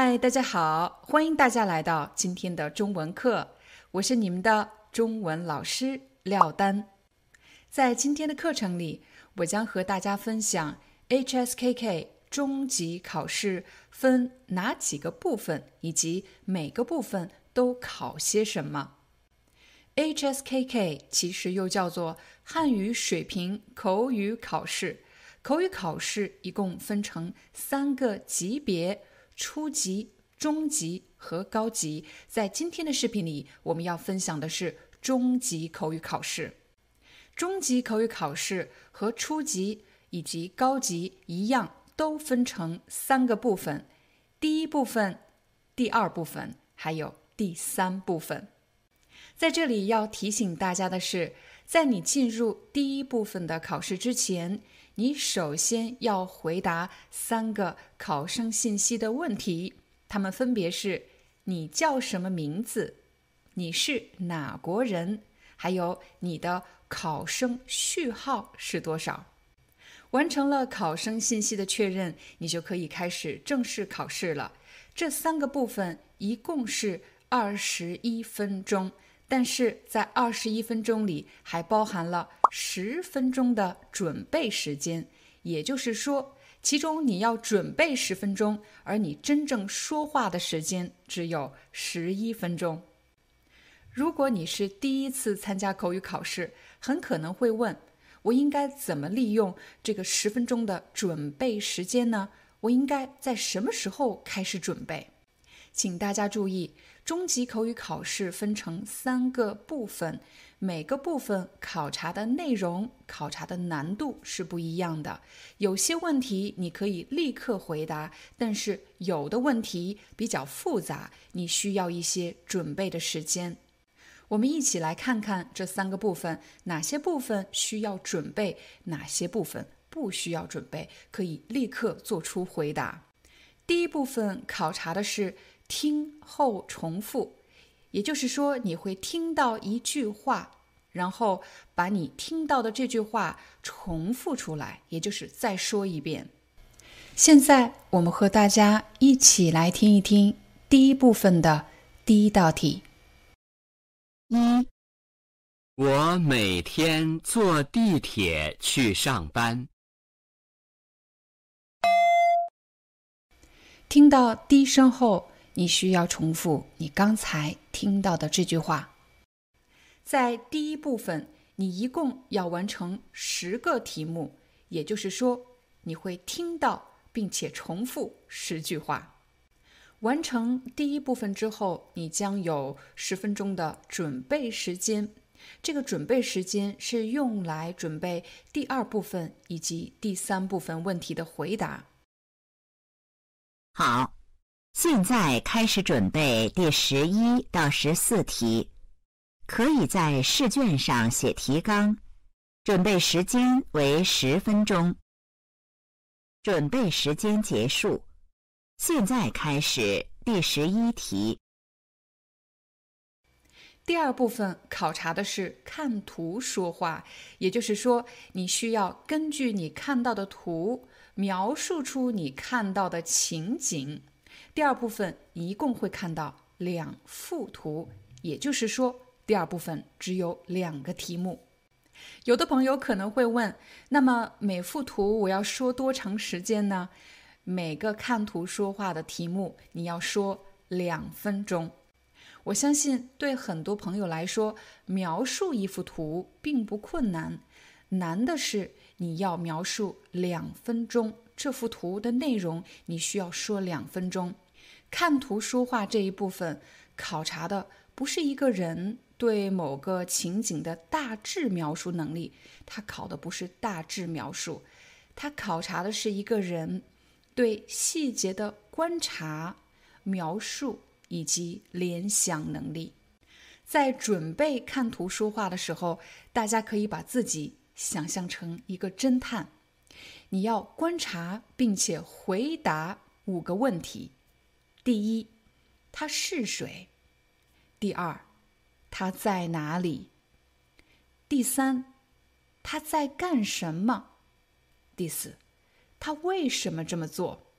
嗨，大家好，欢迎大家来到今天的中文课，我是你们的中文老师廖丹。在今天的课程里，我将和大家分享 HSKK 中级考试分哪几个部分，以及每个部分都考些什么。HSKK 其实又叫做汉语水平口语考试，口语考试一共分成三个级别。初级、中级和高级，在今天的视频里，我们要分享的是中级口语考试。中级口语考试和初级以及高级一样，都分成三个部分：第一部分、第二部分，还有第三部分。在这里要提醒大家的是，在你进入第一部分的考试之前。你首先要回答三个考生信息的问题，他们分别是：你叫什么名字？你是哪国人？还有你的考生序号是多少？完成了考生信息的确认，你就可以开始正式考试了。这三个部分一共是二十一分钟。但是在二十一分钟里，还包含了十分钟的准备时间，也就是说，其中你要准备十分钟，而你真正说话的时间只有十一分钟。如果你是第一次参加口语考试，很可能会问：我应该怎么利用这个十分钟的准备时间呢？我应该在什么时候开始准备？请大家注意。中级口语考试分成三个部分，每个部分考察的内容、考察的难度是不一样的。有些问题你可以立刻回答，但是有的问题比较复杂，你需要一些准备的时间。我们一起来看看这三个部分，哪些部分需要准备，哪些部分不需要准备，可以立刻做出回答。第一部分考察的是。听后重复，也就是说，你会听到一句话，然后把你听到的这句话重复出来，也就是再说一遍。现在，我们和大家一起来听一听第一部分的第一道题。一，我每天坐地铁去上班。听到低声后。你需要重复你刚才听到的这句话。在第一部分，你一共要完成十个题目，也就是说，你会听到并且重复十句话。完成第一部分之后，你将有十分钟的准备时间。这个准备时间是用来准备第二部分以及第三部分问题的回答。好。现在开始准备第十一到十四题，可以在试卷上写提纲。准备时间为十分钟。准备时间结束。现在开始第十一题。第二部分考察的是看图说话，也就是说，你需要根据你看到的图描述出你看到的情景。第二部分一共会看到两幅图，也就是说，第二部分只有两个题目。有的朋友可能会问：那么每幅图我要说多长时间呢？每个看图说话的题目你要说两分钟。我相信对很多朋友来说，描述一幅图并不困难，难的是你要描述两分钟这幅图的内容，你需要说两分钟。看图说话这一部分考察的不是一个人对某个情景的大致描述能力，它考的不是大致描述，它考察的是一个人对细节的观察、描述以及联想能力。在准备看图说话的时候，大家可以把自己想象成一个侦探，你要观察并且回答五个问题：第一，他是谁？第二，他在哪里？第三，他在干什么？第四，他为什么这么做？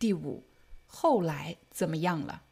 第五，后来怎么样了？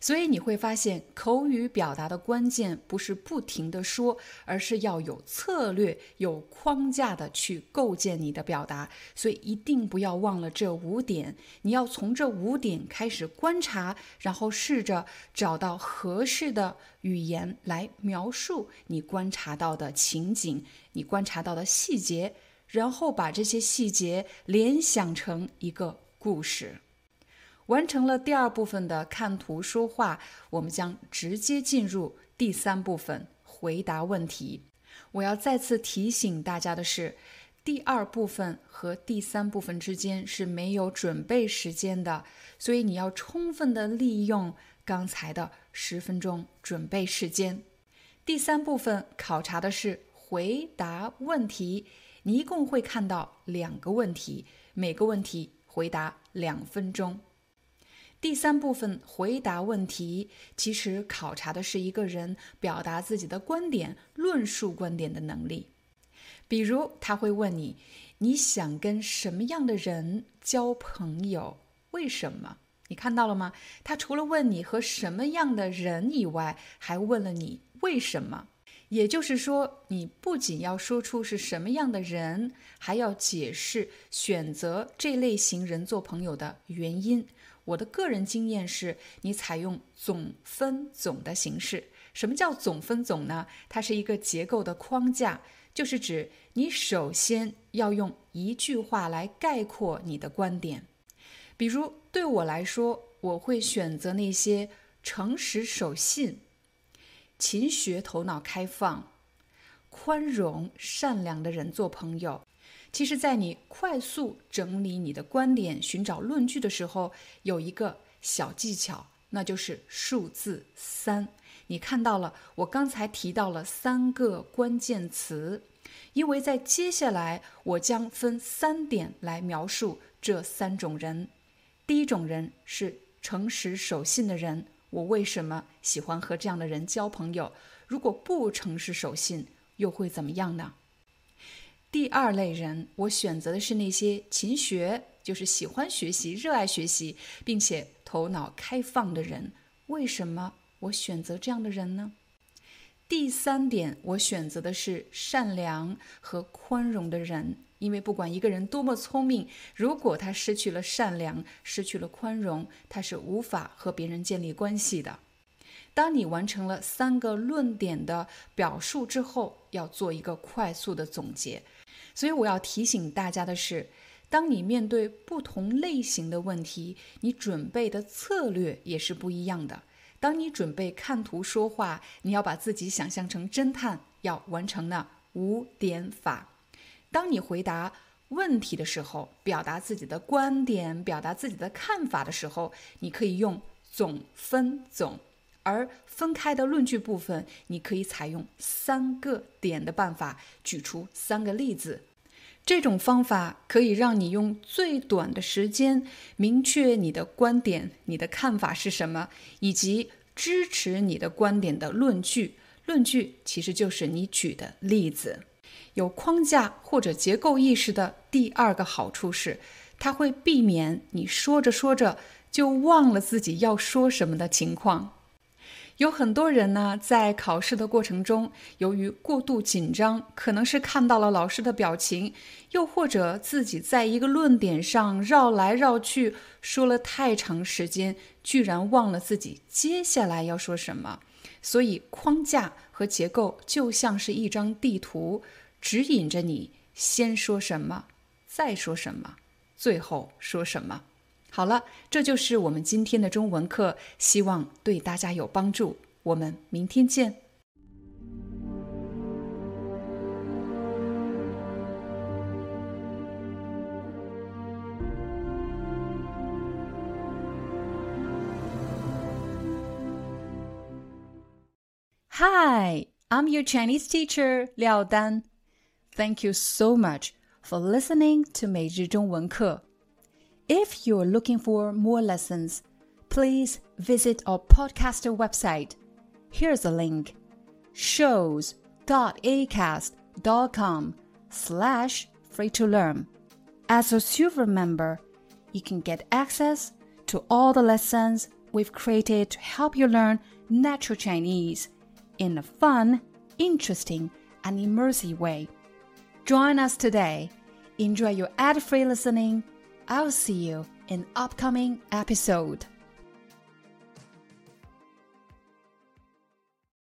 所以你会发现，口语表达的关键不是不停的说，而是要有策略、有框架的去构建你的表达。所以一定不要忘了这五点，你要从这五点开始观察，然后试着找到合适的语言来描述你观察到的情景、你观察到的细节，然后把这些细节联想成一个故事。完成了第二部分的看图说话，我们将直接进入第三部分回答问题。我要再次提醒大家的是，第二部分和第三部分之间是没有准备时间的，所以你要充分的利用刚才的十分钟准备时间。第三部分考察的是回答问题，你一共会看到两个问题，每个问题回答两分钟。第三部分回答问题，其实考察的是一个人表达自己的观点、论述观点的能力。比如，他会问你：“你想跟什么样的人交朋友？为什么？”你看到了吗？他除了问你和什么样的人以外，还问了你为什么。也就是说，你不仅要说出是什么样的人，还要解释选择这类型人做朋友的原因。我的个人经验是，你采用总分总的形式。什么叫总分总呢？它是一个结构的框架，就是指你首先要用一句话来概括你的观点。比如对我来说，我会选择那些诚实守信、勤学、头脑开放、宽容、善良的人做朋友。其实，在你快速整理你的观点、寻找论据的时候，有一个小技巧，那就是数字三。你看到了，我刚才提到了三个关键词，因为在接下来我将分三点来描述这三种人。第一种人是诚实守信的人，我为什么喜欢和这样的人交朋友？如果不诚实守信，又会怎么样呢？第二类人，我选择的是那些勤学，就是喜欢学习、热爱学习，并且头脑开放的人。为什么我选择这样的人呢？第三点，我选择的是善良和宽容的人，因为不管一个人多么聪明，如果他失去了善良、失去了宽容，他是无法和别人建立关系的。当你完成了三个论点的表述之后，要做一个快速的总结。所以我要提醒大家的是，当你面对不同类型的问题，你准备的策略也是不一样的。当你准备看图说话，你要把自己想象成侦探，要完成呢五点法。当你回答问题的时候，表达自己的观点、表达自己的看法的时候，你可以用总分总；而分开的论据部分，你可以采用三个点的办法，举出三个例子。这种方法可以让你用最短的时间明确你的观点、你的看法是什么，以及支持你的观点的论据。论据其实就是你举的例子。有框架或者结构意识的第二个好处是，它会避免你说着说着就忘了自己要说什么的情况。有很多人呢，在考试的过程中，由于过度紧张，可能是看到了老师的表情，又或者自己在一个论点上绕来绕去，说了太长时间，居然忘了自己接下来要说什么。所以，框架和结构就像是一张地图，指引着你先说什么，再说什么，最后说什么。好了，这就是我们今天的中文课，希望对大家有帮助。 我们明天见。Hi, I'm your Chinese teacher, Liao Dan. Thank you so much for listening to 每日中文课. If you're looking for more lessons, please visit our podcaster website. Here's a link shows.acast.com slash free to learn. As a silver member, you can get access to all the lessons we've created to help you learn natural Chinese in a fun, interesting, and immersive way. Join us today. Enjoy your ad free listening. I'll see you in upcoming episode.